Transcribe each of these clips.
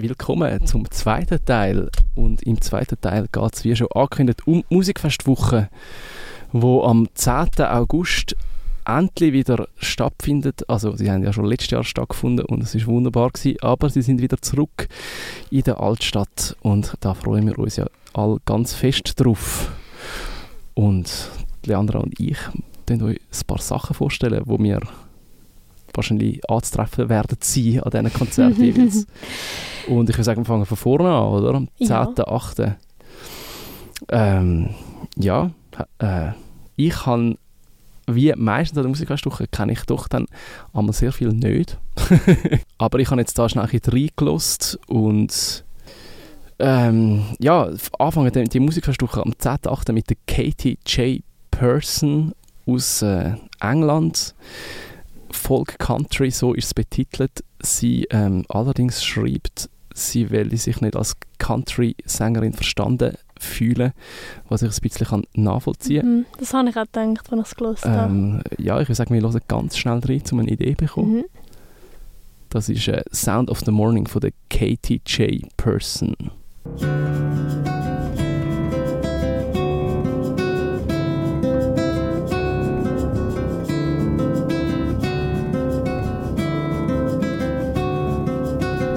willkommen zum zweiten Teil. Und im zweiten Teil geht es, wie schon angekündigt, um Musikfestwoche, wo am 10. August endlich wieder stattfindet. Also sie haben ja schon letztes Jahr stattgefunden und es ist wunderbar gewesen, aber sie sind wieder zurück in der Altstadt und da freuen wir uns ja all ganz fest drauf. Und Leandra und ich euch ein paar Sachen vorstellen, wo wir wahrscheinlich anzutreffen werden sein an diesen Konzerten jeweils. Und ich würde sagen, wir fangen von vorne an, oder? Am 10.8. Ja. Ähm, ja, äh, ich habe, wie meistens an der Musikfestwoche, kenne ich doch dann einmal sehr viel nicht. Aber ich habe jetzt da schnell ein bisschen reingelost und ähm, ja, anfangen die, die Musikfestwoche am 10.8. mit der Katie J. Person aus äh, England. Folk Country, so ist es betitelt. Sie ähm, allerdings schreibt, sie will sich nicht als Country-Sängerin verstanden fühlen, was ich ein bisschen nachvollziehen kann. Mhm, das habe ich auch gedacht, als ich es gelesen ähm, habe. Ja, ich würde sagen, wir hören ganz schnell rein, um eine Idee zu bekommen. Mhm. Das ist äh, Sound of the Morning von der Katie J. Person.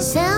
Katie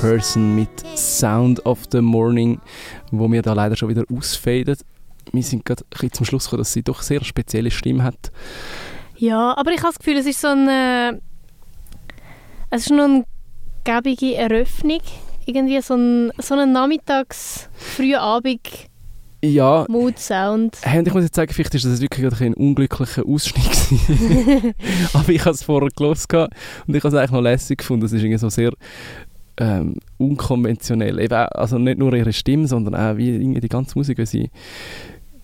Person mit Sound of the Morning, wo mir da leider schon wieder ausfadet. Wir sind gerade zum Schluss gekommen, dass sie doch sehr spezielle Stimme hat. Ja, aber ich habe das Gefühl, es ist so eine, es ist nur eine gäbige Eröffnung. Irgendwie so ein, so ein Nachmittags-, frühen Abend ja. Mood Sound. Hey, ich muss jetzt sagen, vielleicht ist das wirklich ein unglücklicher Ausschnitt Aber ich habe es vorher gelesen und ich habe es eigentlich noch lässig gefunden. Es ist irgendwie so sehr ähm, unkonventionell. Eben, also nicht nur ihre Stimme, sondern auch wie irgendwie die ganze Musik, wie sie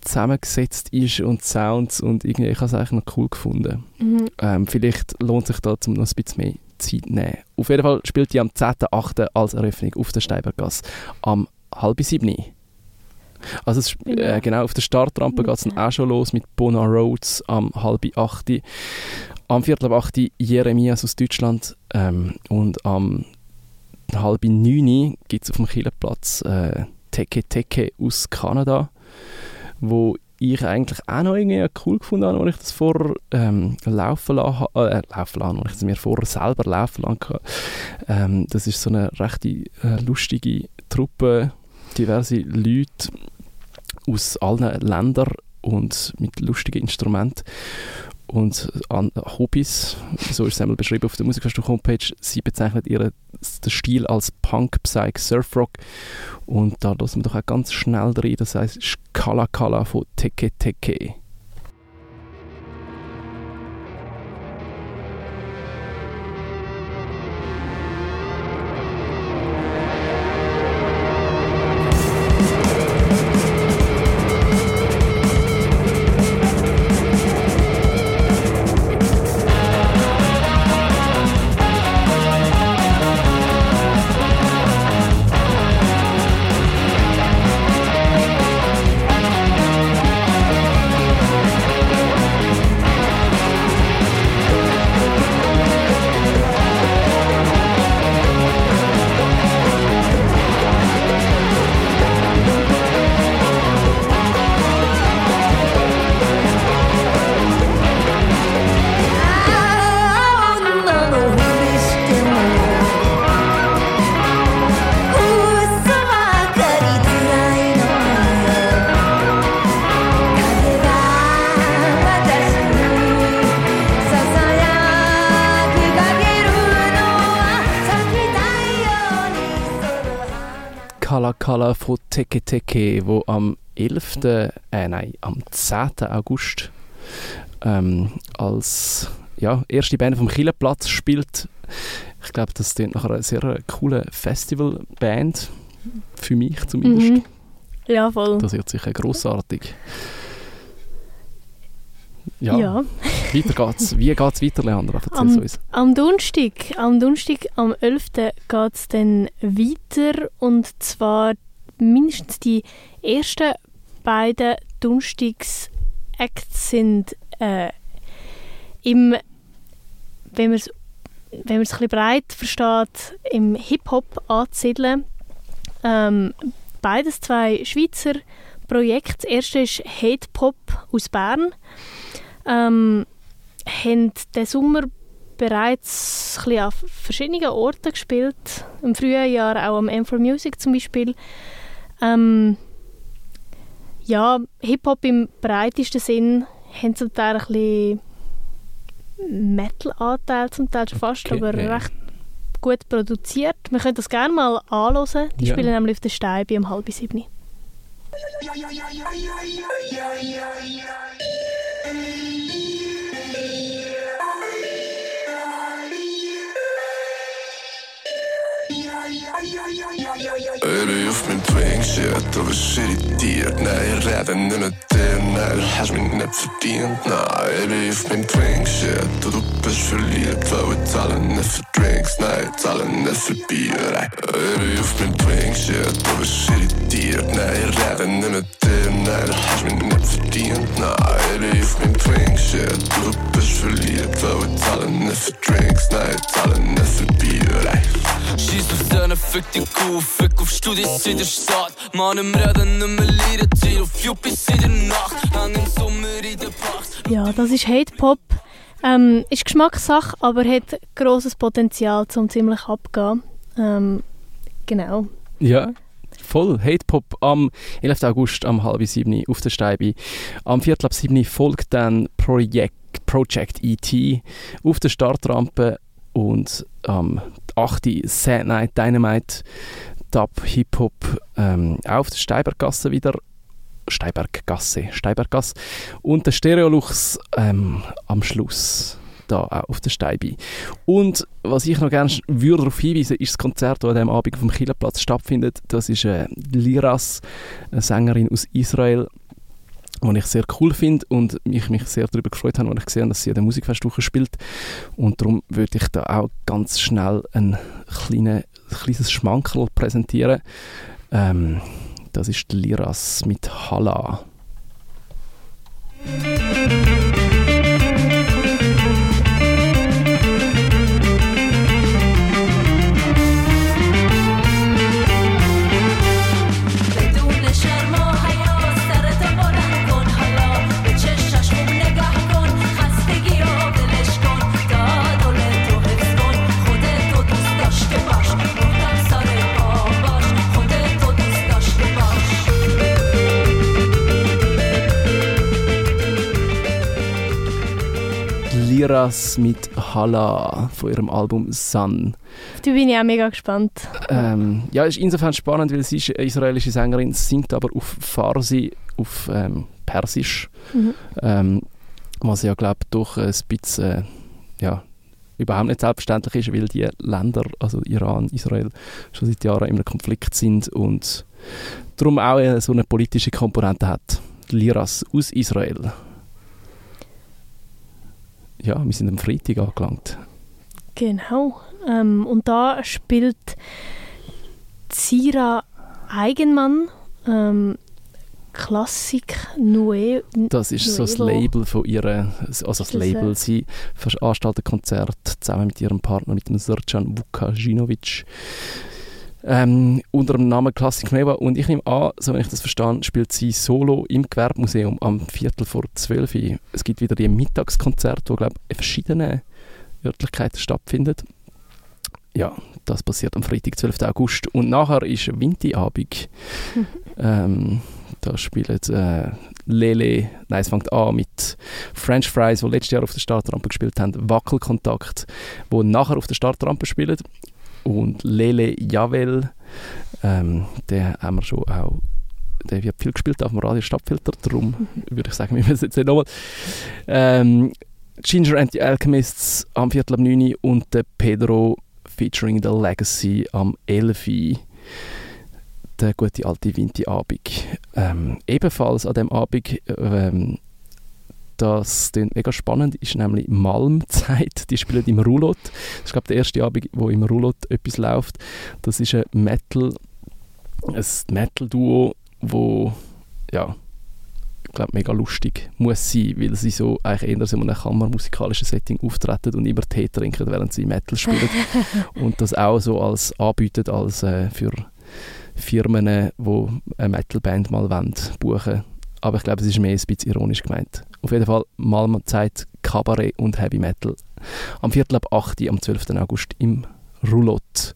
zusammengesetzt ist und Sounds und irgendwie, ich habe es eigentlich noch cool gefunden. Mhm. Ähm, vielleicht lohnt sich da, um noch ein bisschen mehr Zeit zu nehmen. Auf jeden Fall spielt die am 10.8. als Eröffnung auf der Steibergasse am halb sieben. Also es, äh, genau, auf der Startrampe geht es dann auch schon los mit Bona Rhodes am halb acht. Am viertel ab acht Jeremias aus Deutschland ähm, und am halb neun gibt es auf dem Kielerplatz äh, Teke Teke aus Kanada, wo ich eigentlich auch noch irgendwie cool gefunden habe, als ich das vorher ähm, laufen lassen äh, laufen lassen, als ich es mir vorher selber laufen lassen ähm, Das ist so eine recht äh, lustige Truppe, diverse Leute aus allen Ländern und mit lustigen Instrumenten und an Hobbys, so ist es einmal beschrieben auf der Musikfestwoche-Homepage, sie bezeichnet ihren den Stil als Punk, Psych, Surfrock und da lassen wir doch auch ganz schnell rein, das heißt Kala Kala von Teke Teke. Teke Teke, wo am 11. Äh, nein, am 10. August ähm, als ja, erste Band vom Killenplatz spielt. Ich glaube, das ist nachher eine sehr coole Festivalband. Für mich zumindest. Mhm. Ja, voll. Das wird sicher grossartig. Ja, Ja. weiter geht's. Wie geht's weiter, Leandra? Am- uns. Am Donnerstag, am Donnerstag, am 11. geht es dann weiter und zwar mindestens die ersten beiden Donnerstags-Acts sind äh, im, wenn man es wenn man es breit versteht, im Hip-Hop anzusiedeln. Ähm, beides zwei Schweizer Projekte. Das erste ist Hate Pop aus Bern. Ähm, haben den Sommer bereits an verschiedenen Orten gespielt. Im frühen Jahr auch am M4 Music zum Beispiel. Ähm, ja, Hip-Hop im breitesten Sinn haben zum Teil ein bisschen Metal-Anteil, zum Teil schon fast, Okay. aber recht gut produziert. Wir können das gerne mal anhören. Die Ja. spielen nämlich auf der Steibe um halb sieben. Baby, auf mein Twink shit, du bist irritiert. Nein, ich rede nicht mit dir, nein, du hast mich nicht verdient. Nein, Baby, auf mein Twink shit, du, du bist verliebt, weil ich zahle nicht für Drinks, nein, ich zahle nicht für Bier. Ey. Baby, auf mein Twink shit, du bist irritiert. Nein, ich rede nicht verdient. Nein, Baby, auf mein Twink shit, du, bist verliebt, weil ich zahle nicht für Drinks, nein, ich zahle nicht für Bier. Ey. Scheiß auf deine fick die Kuh, fick auf Studis in der Stadt. Mann im Reden, nicht mehr Lieder, Ziel auf Juppis in der Nacht. Hängen im Sommer in der Pracht. Ja, das ist Hate Pop. Ähm, ist Geschmackssache, aber hat grosses Potenzial zum ziemlich abgehen. Ähm, genau. Ja, voll. Hate Pop am 11. August am halb sieben auf der Steibe. Am Viertel ab sieben folgt dann Project, Project ET auf der Startrampe und am 8. Sad Night Dynamite Dub Hip Hop ähm, auf der Steibergasse wieder. Steiberggasse, Steibergasse. Und der Stereolux ähm, am Schluss da auch auf der Steibe. Und was ich noch gerne würde darauf hinweisen, ist das Konzert, das an diesem Abend auf dem Killerplatz stattfindet. Das ist äh, Liras, eine Sängerin aus Israel, die ich sehr cool finde und mich, mich sehr darüber gefreut habe, als ich gesehen habe, dass sie an der Musikfestwoche spielt. Und darum würde ich da auch ganz schnell ein kleine, kleines Schmankerl präsentieren. Ähm, das ist die Liras mit Hala. Liras mit Hala von ihrem Album Sun. Die bin ich auch mega gespannt. Ähm, ja, ist insofern spannend, weil sie ist eine israelische Sängerin, singt aber auf Farsi, auf ähm, Persisch, Mhm. ähm, was ja, glaube ich, doch ein bisschen, äh, ja, überhaupt nicht selbstverständlich ist, weil die Länder, also Iran, Israel, schon seit Jahren einem Konflikt sind und darum auch äh, so eine politische Komponente hat. Liras aus Israel. Ja, wir sind am Freitag angelangt. Genau. Ähm, und da spielt Zira Eigenmann ähm, Klassik Nue. Das ist so das Nuevo. Label von ihr, also das Das, Label. Sie veranstaltet Konzerte zusammen mit ihrem Partner, mit dem Srcan Vukajinovic. Ähm, unter dem Namen Classic Neva. Und ich nehme an, so wenn ich das verstehe, spielt sie solo im Gewerbemuseum am Viertel vor zwölf. Es gibt wieder die Mittagskonzerte, wo glaube in verschiedenen Örtlichkeiten stattfindet. Ja, das passiert am Freitag, 12. August. Und nachher ist Winterabend. ähm, da spielt äh, Lele, nein, es fängt an mit French Fries, die letztes Jahr auf der Startrampe gespielt haben, Wackelkontakt, wo nachher auf der Startrampe spielen. Und Lele Javel. Ähm, den haben wir schon auch der wird viel gespielt auf dem Radio Stadtfilter, darum würde ich sagen, wir müssen jetzt nicht nochmal. Ähm, Ginger and the Alchemists am Viertel ab 9 Uhr und der Pedro featuring The Legacy am 11 Uhr. Der gute alte Vinti-Abend. Ähm, ebenfalls an dem Abend, ähm, das klingt mega spannend, ist nämlich Malmzeit. Die spielen im Roulotte. Das ist, glaube der erste Abend, wo im Roulotte etwas läuft. Das ist ein Metal, ein Metal-Duo, wo ja, ich glaube, mega lustig muss sein, weil sie so eigentlich eher so in einem kammermusikalischen Setting auftreten und immer Tee trinken, während sie Metal spielen. und das auch so als anbieten als äh, für Firmen, die eine Metalband mal wollen, buchen Aber ich glaube, es ist mehr ein bisschen ironisch gemeint. Auf jeden Fall Malma Zeit, Kabarett und Heavy Metal. Am Viertel ab 8. Uhr, am 12. August im Roulotte.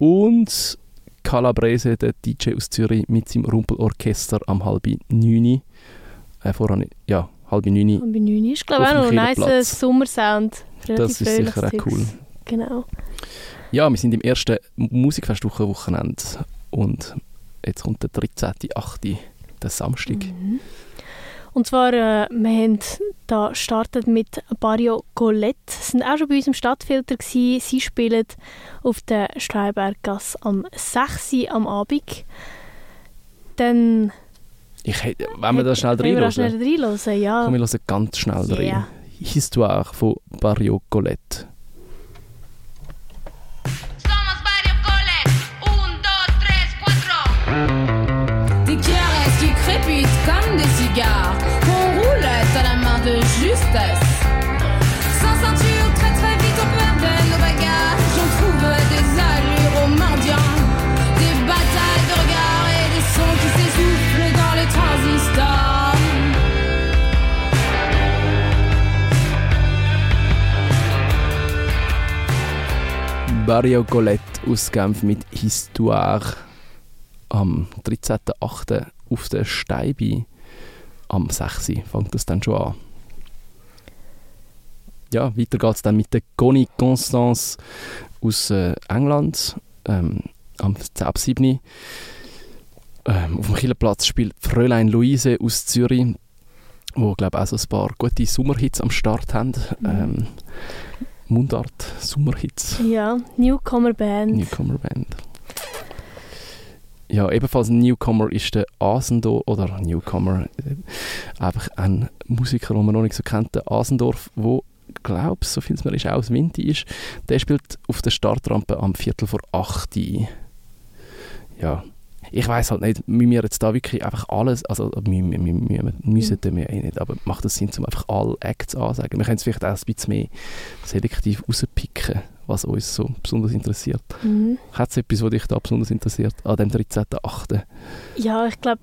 Und Calabrese, der DJ aus Zürich, mit seinem Rumpelorchester am halb neun. Äh, voran, ja, halb neun. Und bei 9 ist, glaube ich, auch noch ein nice Kielerplatz. Sommersound. Relativ Das ist sicher auch cool. Genau. Ja, wir sind im ersten Musikfestwochen-Wochenende und jetzt kommt der 13.8., der Samstag. Und zwar, äh, wir haben da gestartet mit Barrio Colette. Sie sind auch schon bei uns im Stadtfilter gewesen. Sie spielen auf der Streibergasse am 6. Uhr am Abend. Dann Ich wenn wir da schnell wir da schnell reinhören, reinhören, ja. komm, wir hören ganz schnell Ja. rein. Histoire von Barrio Colette. Crépitent comme des cigares. On roulette à la main de justesse. Sans ceinture, très très vite on perdait nos bagages. On trouvait des allures aux mendiants. Des batailles de regards et des sons qui s'essoufflent dans les transistors. Barrio Colette aus Genf mit Histoire am 13.8. auf der Steibi am 6. fängt das dann schon an. Ja, weiter geht es dann mit der Connie Constance aus äh, England ähm, am 10.7. Ähm, auf dem Killerplatz spielt Fräulein Luise aus Zürich, wo glaube auch so ein paar gute Sommerhits am Start haben. Ähm, Mundart Sommerhits. Ja, Newcomer Band. Newcomer Band. Ja, ebenfalls ein Newcomer ist der Asendorf, oder Newcomer, äh, einfach ein Musiker, den man noch nicht so kennt, der Asendorf, wo glaube so viel es mir ist, auch aus Winti ist. Der spielt auf der Startrampe am Viertel vor 8 Uhr. Ja, ich weiß halt nicht, müssen wir jetzt da wirklich einfach alles, also wir, wir, wir müssen wir eh nicht, aber macht es Sinn, um einfach alle Acts ansagen? Wir können es vielleicht auch ein bisschen mehr selektiv rauspicken, was uns so besonders interessiert. Mhm. Hat es etwas, was dich da besonders interessiert, an dem 13.8.? Ja, ich glaube,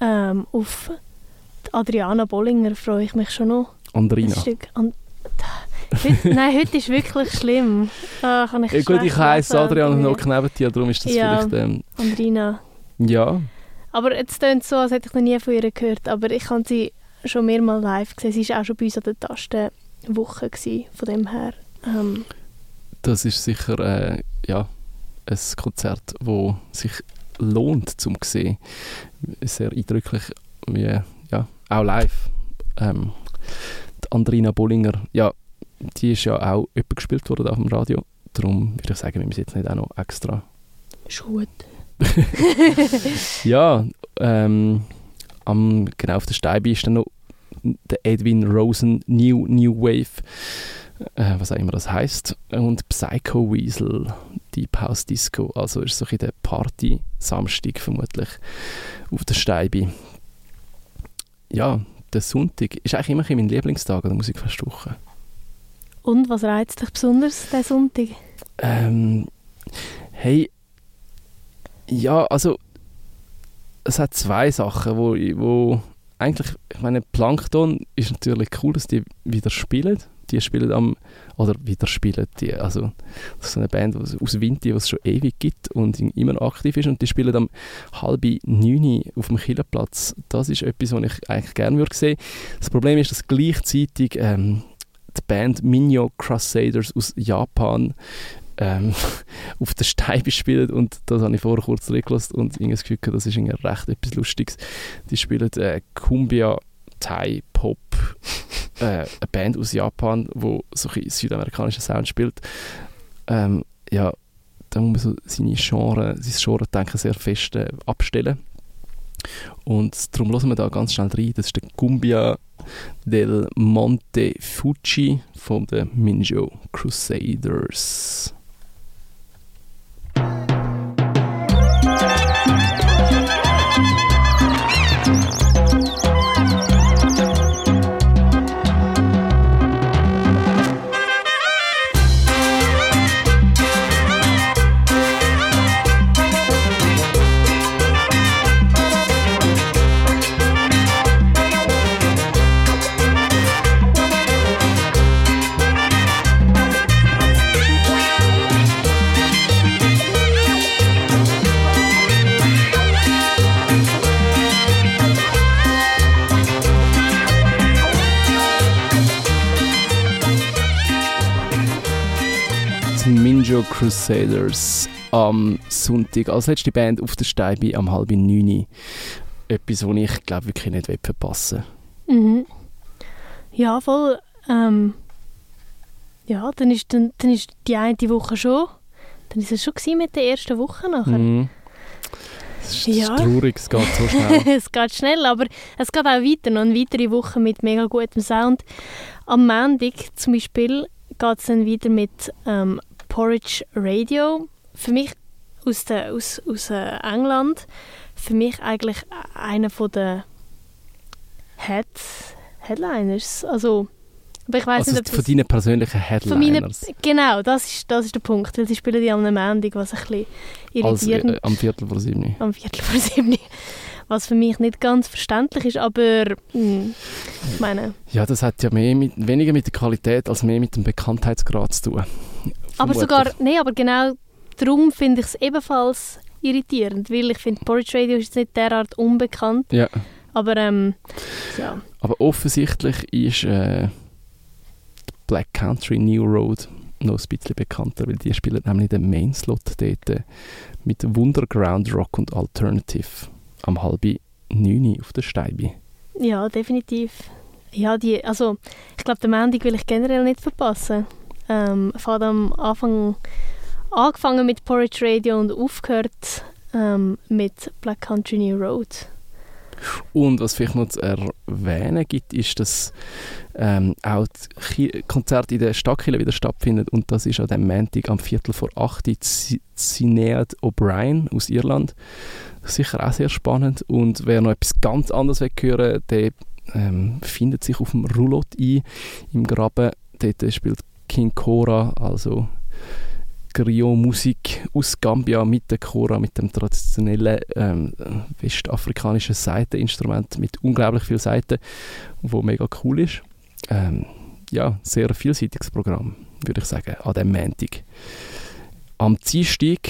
ähm, auf Adriana Bollinger freue ich mich schon noch. Ein Andrina. An heute, nein, heute ist wirklich schlimm. Ah, kann ich Ja, gut, ich heiße. Adrian noch neben dir, darum ist das Ja. vielleicht... Ähm, Andrina. Ja, Aber jetzt klingt es so, als hätte ich noch nie von ihr gehört. Aber ich habe sie schon mehrmals live gesehen. Sie war auch schon bei uns an der Tastenwoche. Gewesen, von dem her. Ähm, das ist sicher äh, ja, ein Konzert, das sich lohnt zum sehen. Sehr eindrücklich, wie, ja, auch live. Ähm, die Andrina Bollinger, ja, die ist ja auch gespielt worden auf dem Radio. Darum würde ich sagen, wir müssen jetzt nicht auch noch extra ist gut. Ja, ähm, am, genau auf der Steibe ist dann noch der Edwin Rosen New New Wave, äh, was auch immer das heißt, und Psycho Weasel, Deep House Disco. Also ist so ein der Party Samstag vermutlich auf der Steibe. Ja, der Sonntag ist eigentlich immer mein Lieblingstag an der Musikfestwoche. Und was reizt dich besonders diesen Sonntag? Ähm, hey, ja, also es hat zwei Sachen, wo, wo eigentlich, ich meine, Plankton ist natürlich cool, dass die wieder spielen. Die spielen am, oder wieder spielen, die, also das ist eine Band aus Winti, die es schon ewig gibt und immer aktiv ist und die spielen am halb neun auf dem Killerplatz. Das ist etwas, was ich eigentlich gerne würde sehen. Das Problem ist, dass gleichzeitig ähm, die Band Minyo Crusaders aus Japan ähm, auf der Steibe spielen und das habe ich vorher kurz reingelassen und irgendwie das Gefühl das ist recht etwas Lustiges. Die spielen äh, Kumbia Thai Pop, äh, eine Band aus Japan, wo so ein bisschen südamerikanischen Sound spielt. Ähm, ja, da muss man so seine Genre, sein Genre-Denken sehr fest äh, abstellen. Und darum hören wir da ganz schnell rein. Das ist der Cumbia del Monte Fuji von den Minjo Crusaders. Crusaders am Sonntag als letzte Band auf der Steibe am halb neun. Etwas, was ich glaube wirklich nicht verpassen Mhm. Ja, voll. Ähm, ja, dann ist, dann, dann ist die eine Woche schon. Dann ist es schon mit der ersten Woche nachher. Mhm. Es ist, Ja. ist traurig, es geht so schnell. es geht schnell, aber es geht auch weiter. Noch eine weitere Woche mit mega gutem Sound. Am Montag zum Beispiel geht es dann wieder mit ähm, Porridge Radio. Für mich aus, der, aus, aus äh, England. Für mich eigentlich einer von der Head, Headliners. Also, aber ich weiß also nicht, ob von deinen persönlichen Headliners. genau, das ist, das ist der Punkt. Weil sie spielen die am Montag, was ein bisschen Als, irritierend äh, am Viertel vor sieben. am Viertel vor sieben. Was für mich nicht ganz verständlich ist, aber mh, ich meine, Ja, das hat ja mehr mit, weniger mit der Qualität als mehr mit dem Bekanntheitsgrad zu tun. Aber sogar, nee, aber genau darum finde ich es ebenfalls irritierend, weil ich finde, Porridge Radio ist jetzt nicht derart unbekannt, Ja, aber ähm, ja, aber offensichtlich ist äh, Black Country New Road noch ein bisschen bekannter, weil die spielen nämlich den Main-Slot dort äh, mit Wunderground Rock und Alternative am halben neun auf der Steibe. ja, definitiv. Ja, die, also ich glaube, den Montag will ich generell nicht verpassen. Ähm, fahrt am Anfang angefangen mit Porridge Radio und aufgehört ähm, mit Black Country New Road. Und was vielleicht noch zu erwähnen gibt, ist, dass ähm, auch die Konzerte in der Stadtkirche wieder stattfinden und das ist an dem Montag am Viertel vor 8 Uhr Z- Sinead O'Brien aus Irland. Sicher auch sehr spannend und wer noch etwas ganz anderes will hören der ähm, findet sich auf dem Roulotte ein, im Graben. Dort spielt King Cora, also Griot-Musik aus Gambia mit der Chora, mit dem traditionellen ähm, westafrikanischen Saiteninstrument mit unglaublich vielen Saiten, wo mega cool ist. Ähm, ja, sehr vielseitiges Programm, würde ich sagen, an dem Montag. Am Dienstag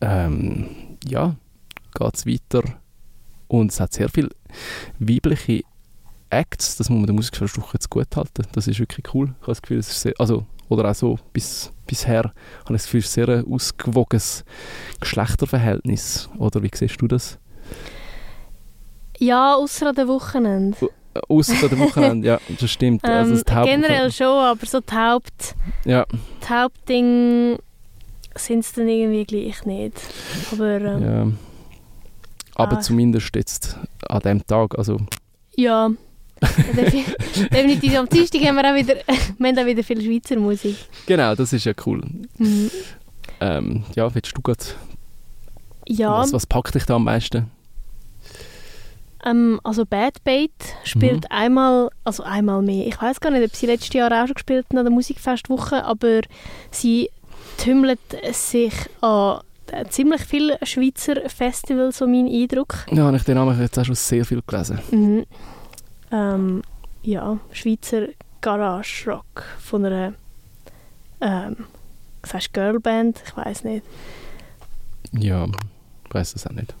ähm, ja, geht es weiter und es hat sehr viele weibliche Acts, das muss man der Musikversuch jetzt gut halten. Das ist wirklich cool. Ich habe das Gefühl, es ist sehr, also, oder auch so, bis, bisher habe ich das Gefühl, es ist ein sehr ausgewogenes Geschlechterverhältnis. Oder wie siehst du das? Ja, außer an den Wochenenden. Äh, Außer an der Wochenende, ja, das stimmt. also Ähm, das Haupt- generell schon, aber so die, Haupt, Ja, die Hauptdinge sind es dann irgendwie gleich nicht. Aber ähm, ja. ja. Aber Ah. zumindest jetzt an dem Tag, also defi- definitiv. Am Dienstag haben wir auch wieder, wir haben auch wieder viel Schweizer Musik. genau, das ist ja cool. Mhm. Ähm, ja, willst du gerade, Ja, was, was packt dich da am meisten? ähm, also Bad Bait spielt Mhm. einmal, also einmal mehr. Ich weiß gar nicht, ob sie letztes Jahr auch schon gespielt haben an der Musikfestwoche, aber sie tümmelt sich an ziemlich viele Schweizer Festivals, so mein Eindruck. Ja, habe ich den Namen jetzt auch schon sehr viel gelesen. Mhm. Ähm, ja, Schweizer Garage Rock von einer ähm, sagst Girlband, ich weiß nicht. Ja, ich weiß das auch nicht.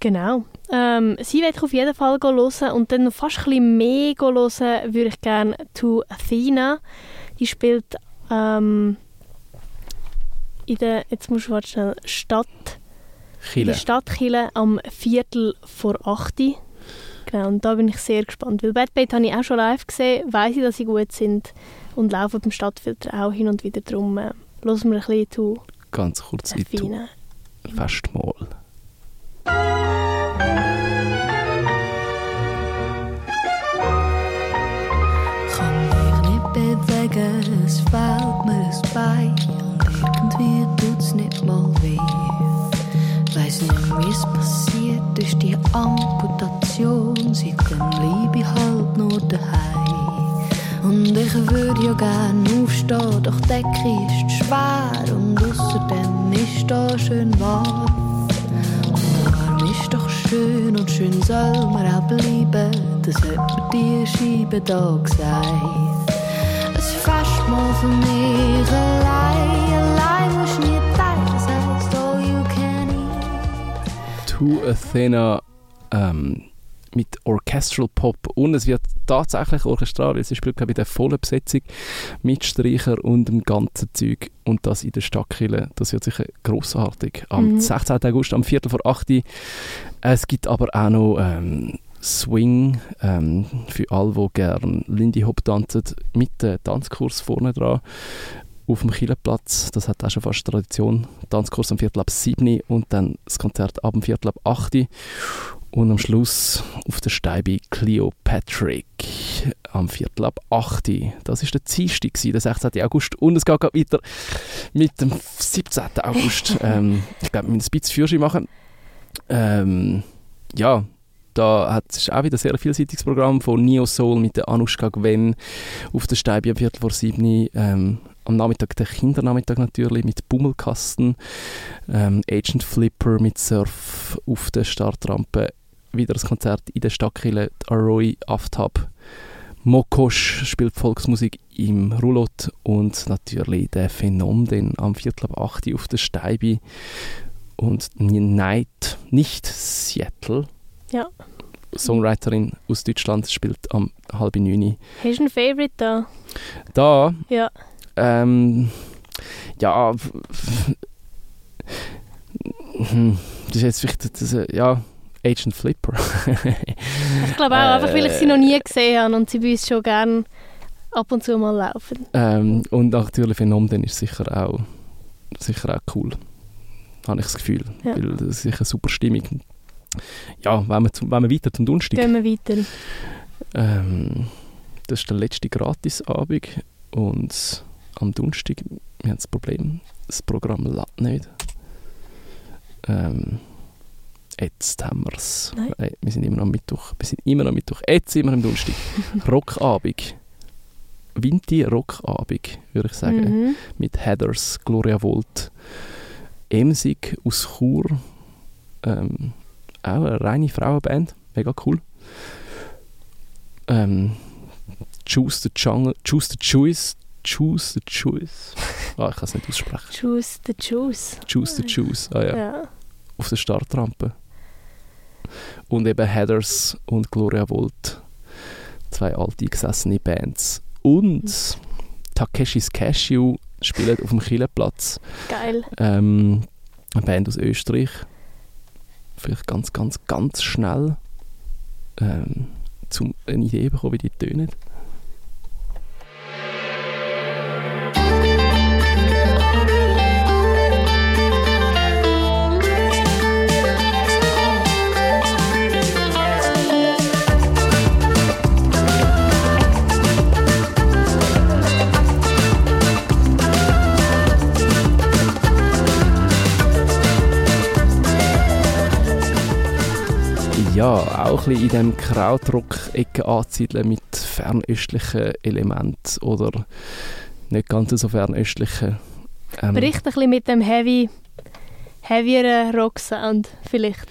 Genau. Ähm, sie werde ich auf jeden Fall hören und dann noch fast ein bisschen mehr hören würde ich gerne To Athena. Die spielt ähm, in der, jetzt musst du schnell, Stadt, in Chile. der Stadtkille am Viertel vor 8 Uhr. Genau, und da bin ich sehr gespannt, weil Bad Bait habe ich auch schon live gesehen, weiss ich, dass sie gut sind und laufe beim Stadtfilter auch hin und wieder drum. Äh, hören wir ein bisschen zu Ganz kurz in feinen. Festmahl. Kann mich nicht bewegen, es fehlt mir ein Bein und irgendwie tut's nicht mal weh. Weiss nicht, wie es passiert ist, die Amputation. Seitdem bleib ich halt nur daheim. Und ich würde ja gern aufstehen, doch die Decke ist schwer und außerdem ist da schön warm. Und warm ist doch schön und schön soll man auch bleiben. Das hat mir die Scheibe da gesagt. Ein Festmahl für mich allein To Athena ähm, mit Orchestral Pop und es wird tatsächlich orchestral, weil sie spielt glaube ich in der vollen Besetzung mit Streicher und dem ganzen Zeug und das in der Stadtkille. Das wird sicher grossartig. Am Mhm. 16. August, am Viertel vor 8 Uhr. Es gibt aber auch noch ähm, Swing ähm, für alle, die gerne Lindy Hop tanzen, mit dem Tanzkurs vorne dran auf dem Kielenplatz. Das hat auch schon fast Tradition. Tanzkurs am Viertel ab 7 Uhr und dann das Konzert ab dem Viertel ab 8 Uhr. Und am Schluss auf der Steibe Cleo Patrick am Viertel ab 8 Uhr. Das war der Dienstag, der 16. August. Und es geht weiter mit dem 17. August. ähm, ich glaube, wir müssen ein bisschen Führerschein machen. Ähm, ja, da hat es auch wieder ein sehr vielseitiges Programm von Neo Soul mit der Anushka Gwen auf der Steibe am Viertel vor 7 Uhr. Ähm, am Nachmittag der Kindernachmittag natürlich mit Bummelkasten, ähm, Agent Flipper mit Surf auf der Startrampe, wieder ein Konzert in der Stadtkille, Arroy Aftab, Mokosch spielt Volksmusik im Roulotte und natürlich der Phänomen am Viertel ab 8 Uhr auf der Steibe und Night, nicht Seattle. Ja. Songwriterin aus Deutschland spielt am halb neun. Hast du einen Favorite da? Da Ja. Ähm, ja, hm, das ist jetzt vielleicht, das, äh, ja, Agent Flipper. Ich glaube auch, einfach weil ich sie noch nie gesehen habe und sie bei uns schon gerne ab und zu mal laufen. ähm, und natürlich Phänomen ist sicher auch, sicher auch cool, habe ich das Gefühl, Ja. weil das ist sicher super Stimmung. Ja, wenn wir, zum, wenn wir weiter zum Donnerstag. Gehen wir weiter. Ähm, das ist der letzte Gratisabend und am Donnerstag, wir haben das Problem, das Programm lädt nicht. Ähm, jetzt haben wir es. Nein. Wir sind immer noch am Mittwoch. Wir sind immer noch am Mittwoch. Jetzt sind wir am Donnerstag. Rockabend. Vinti-Rockabend, würde ich sagen Mhm. mit Heathers, Gloria Volt, Emsig aus Chur, ähm, auch eine reine Frauenband, mega cool. Ähm, Choose the Jungle, Choose the Choice, Choose the Choice. Ah, ich kann es nicht aussprechen. Choose the Choose. Choose the Choose, ah ja, Ja. auf der Startrampe. Und eben Heathers und Gloria Volt, zwei alte gesessene Bands. Und Takeshis Cashew spielt auf dem Kielenplatz. Geil. Ähm, eine Band aus Österreich. Vielleicht ganz, ganz, ganz schnell ähm, zum eine Idee bekommen, wie die tönen. Ja, auch ein bisschen in diesem Krautrock-Ecke anzusiedeln mit fernöstlichen Elementen oder nicht ganz so fernöstlichen. Ähm, Bericht ein bisschen mit dem heavy, heavieren Rock-Sound vielleicht.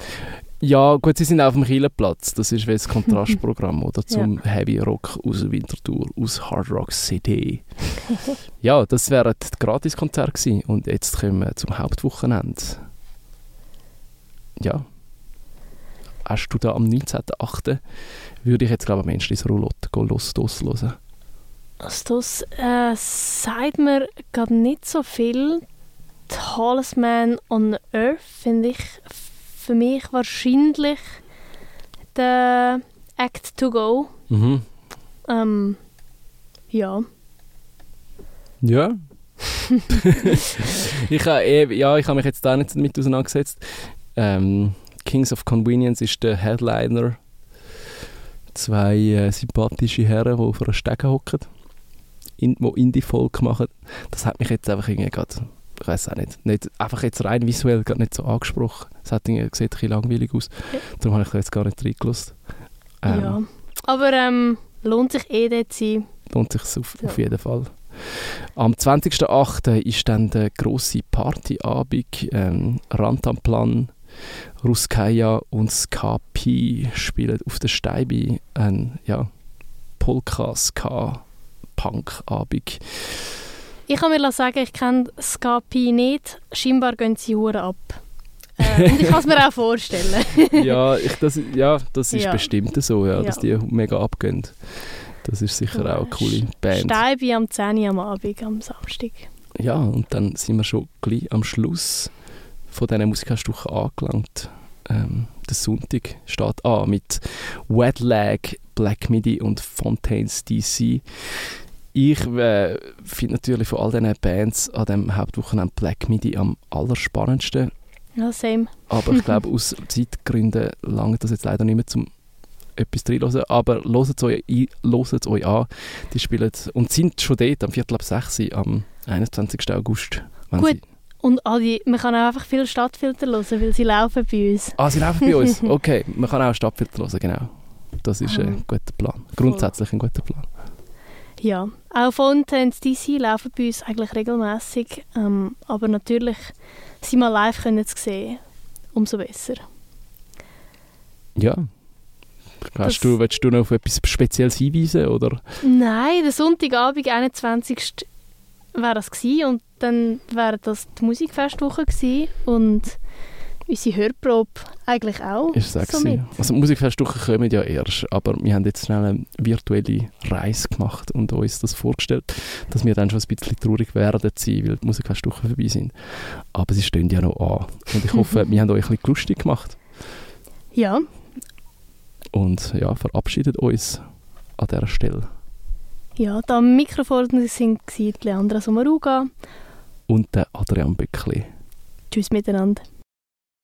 Ja, gut, sie sind auf dem Kielenplatz. Das ist wie das Kontrastprogramm oder zum Heavy Rock aus Winterthur, aus Hard Rock City. ja, das wäre das Gratiskonzert gewesen. Und jetzt kommen wir zum Hauptwochenende. Ja. Hast du da am 19.08. würde ich jetzt glaube ich am ins Roulotte los, los hören. Also das äh, sagt mir gerade nicht so viel. Tallest Man on Earth finde ich für mich wahrscheinlich der Act to Go. Mhm. Ähm, ja. Ja. ich habe eh, ja, ich habe mich jetzt da nicht damit auseinandergesetzt. Ähm, Kings of Convenience ist der Headliner. Zwei äh, sympathische Herren, die auf einer Stege hocken, in, die Indie-Folk machen. Das hat mich jetzt einfach irgendwie gerade, ich weiß auch nicht, nicht, einfach jetzt rein visuell gerade nicht so angesprochen. Es hat irgendwie, sieht ein bisschen langweilig aus. Ja. Darum habe ich da jetzt gar nicht reingelassen. Ähm, ja. Aber ähm, lohnt sich eh dort zu sein. lohnt sich auf, Ja. auf jeden Fall. Am 20.08. ist dann der grosse Partyabend. Ähm, Rantanplan, Ruskaya und Skapi spielen auf der Steibe ein ja, Polka, Ska, Punk-Abend. Ich kann mir sagen, ich kenne Skapi nicht. Scheinbar gehen sie Huren ab. Äh, und ich kann es mir auch vorstellen. ja, ich, das, ja, das ist Ja. bestimmt so, ja, Ja. dass die mega abgehen. Das ist sicher auch eine coole Band. Steibe am 10 Uhr am Abend, am Samstag. Ja, und dann sind wir schon gleich am Schluss von dieser Musikstuche angelangt. Ähm, der Sonntag steht an mit Wet Lag, Black Midi und Fontaines DC. Ich äh, finde natürlich von all diesen Bands an dem Hauptwochenende Black Midi am allerspannendsten. Ja, same. Aber ich glaube, aus Zeitgründen lange das jetzt leider nicht mehr zum etwas reinhören. Aber hört es euch, ein- hört es euch an. Die spielen und sind schon dort am Viertel ab 6 Uhr am 21. August. Gut. Und alle, man kann auch einfach viel Stadtfilter hören, weil sie laufen bei uns. ah, sie laufen bei uns. Okay, man kann auch Stadtfilter hören, genau. Das ist ein guter Plan. Grundsätzlich ein guter Plan. Ja, auch Fontaines DC laufen bei uns eigentlich regelmäßig, ähm, aber natürlich, sie mal live können zu sehen, umso besser. Ja. Hast du, willst du noch auf etwas Spezielles hinweisen? Oder? Nein, der Sonntagabend, 21. wäre das gewesen und dann wäre das die Musikfestwoche gewesen und unsere Hörprobe eigentlich auch. Ist sexy. somit. Also Musikfestwochen kommen ja erst, aber wir haben jetzt schnell eine virtuelle Reise gemacht und uns das vorgestellt, dass wir dann schon ein bisschen traurig werden sein, weil die Musikfestwochen vorbei sind. Aber sie stehen ja noch an. Und ich hoffe, wir haben euch ein bisschen lustig gemacht Ja, und ja, verabschiedet uns an dieser Stelle. ja, da am Mikrofon sind Leandra Sommaruga. Und der Adrian Böckli. Tschüss miteinander.